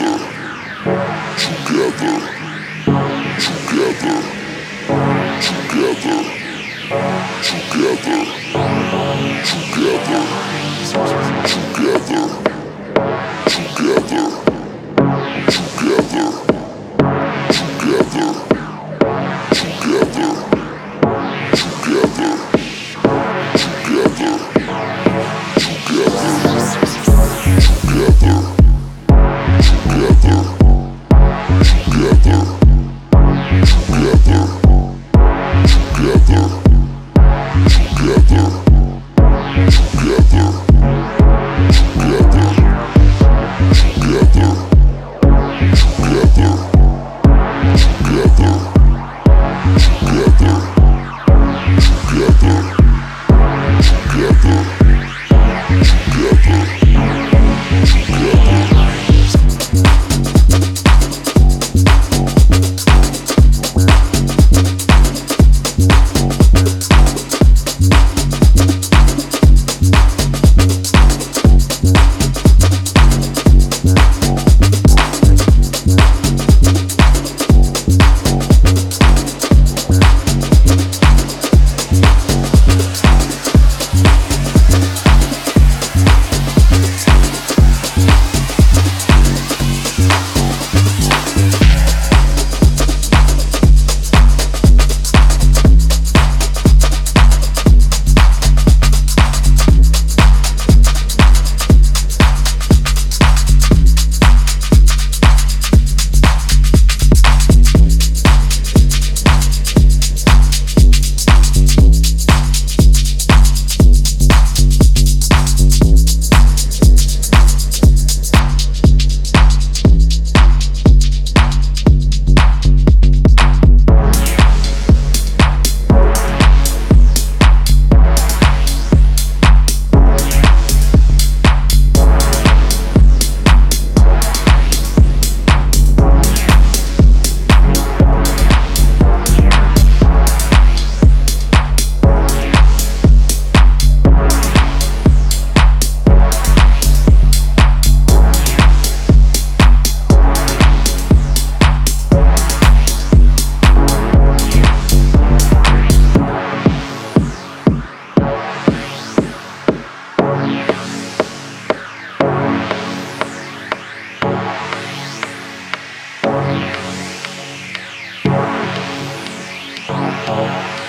Together, together, together. Oh.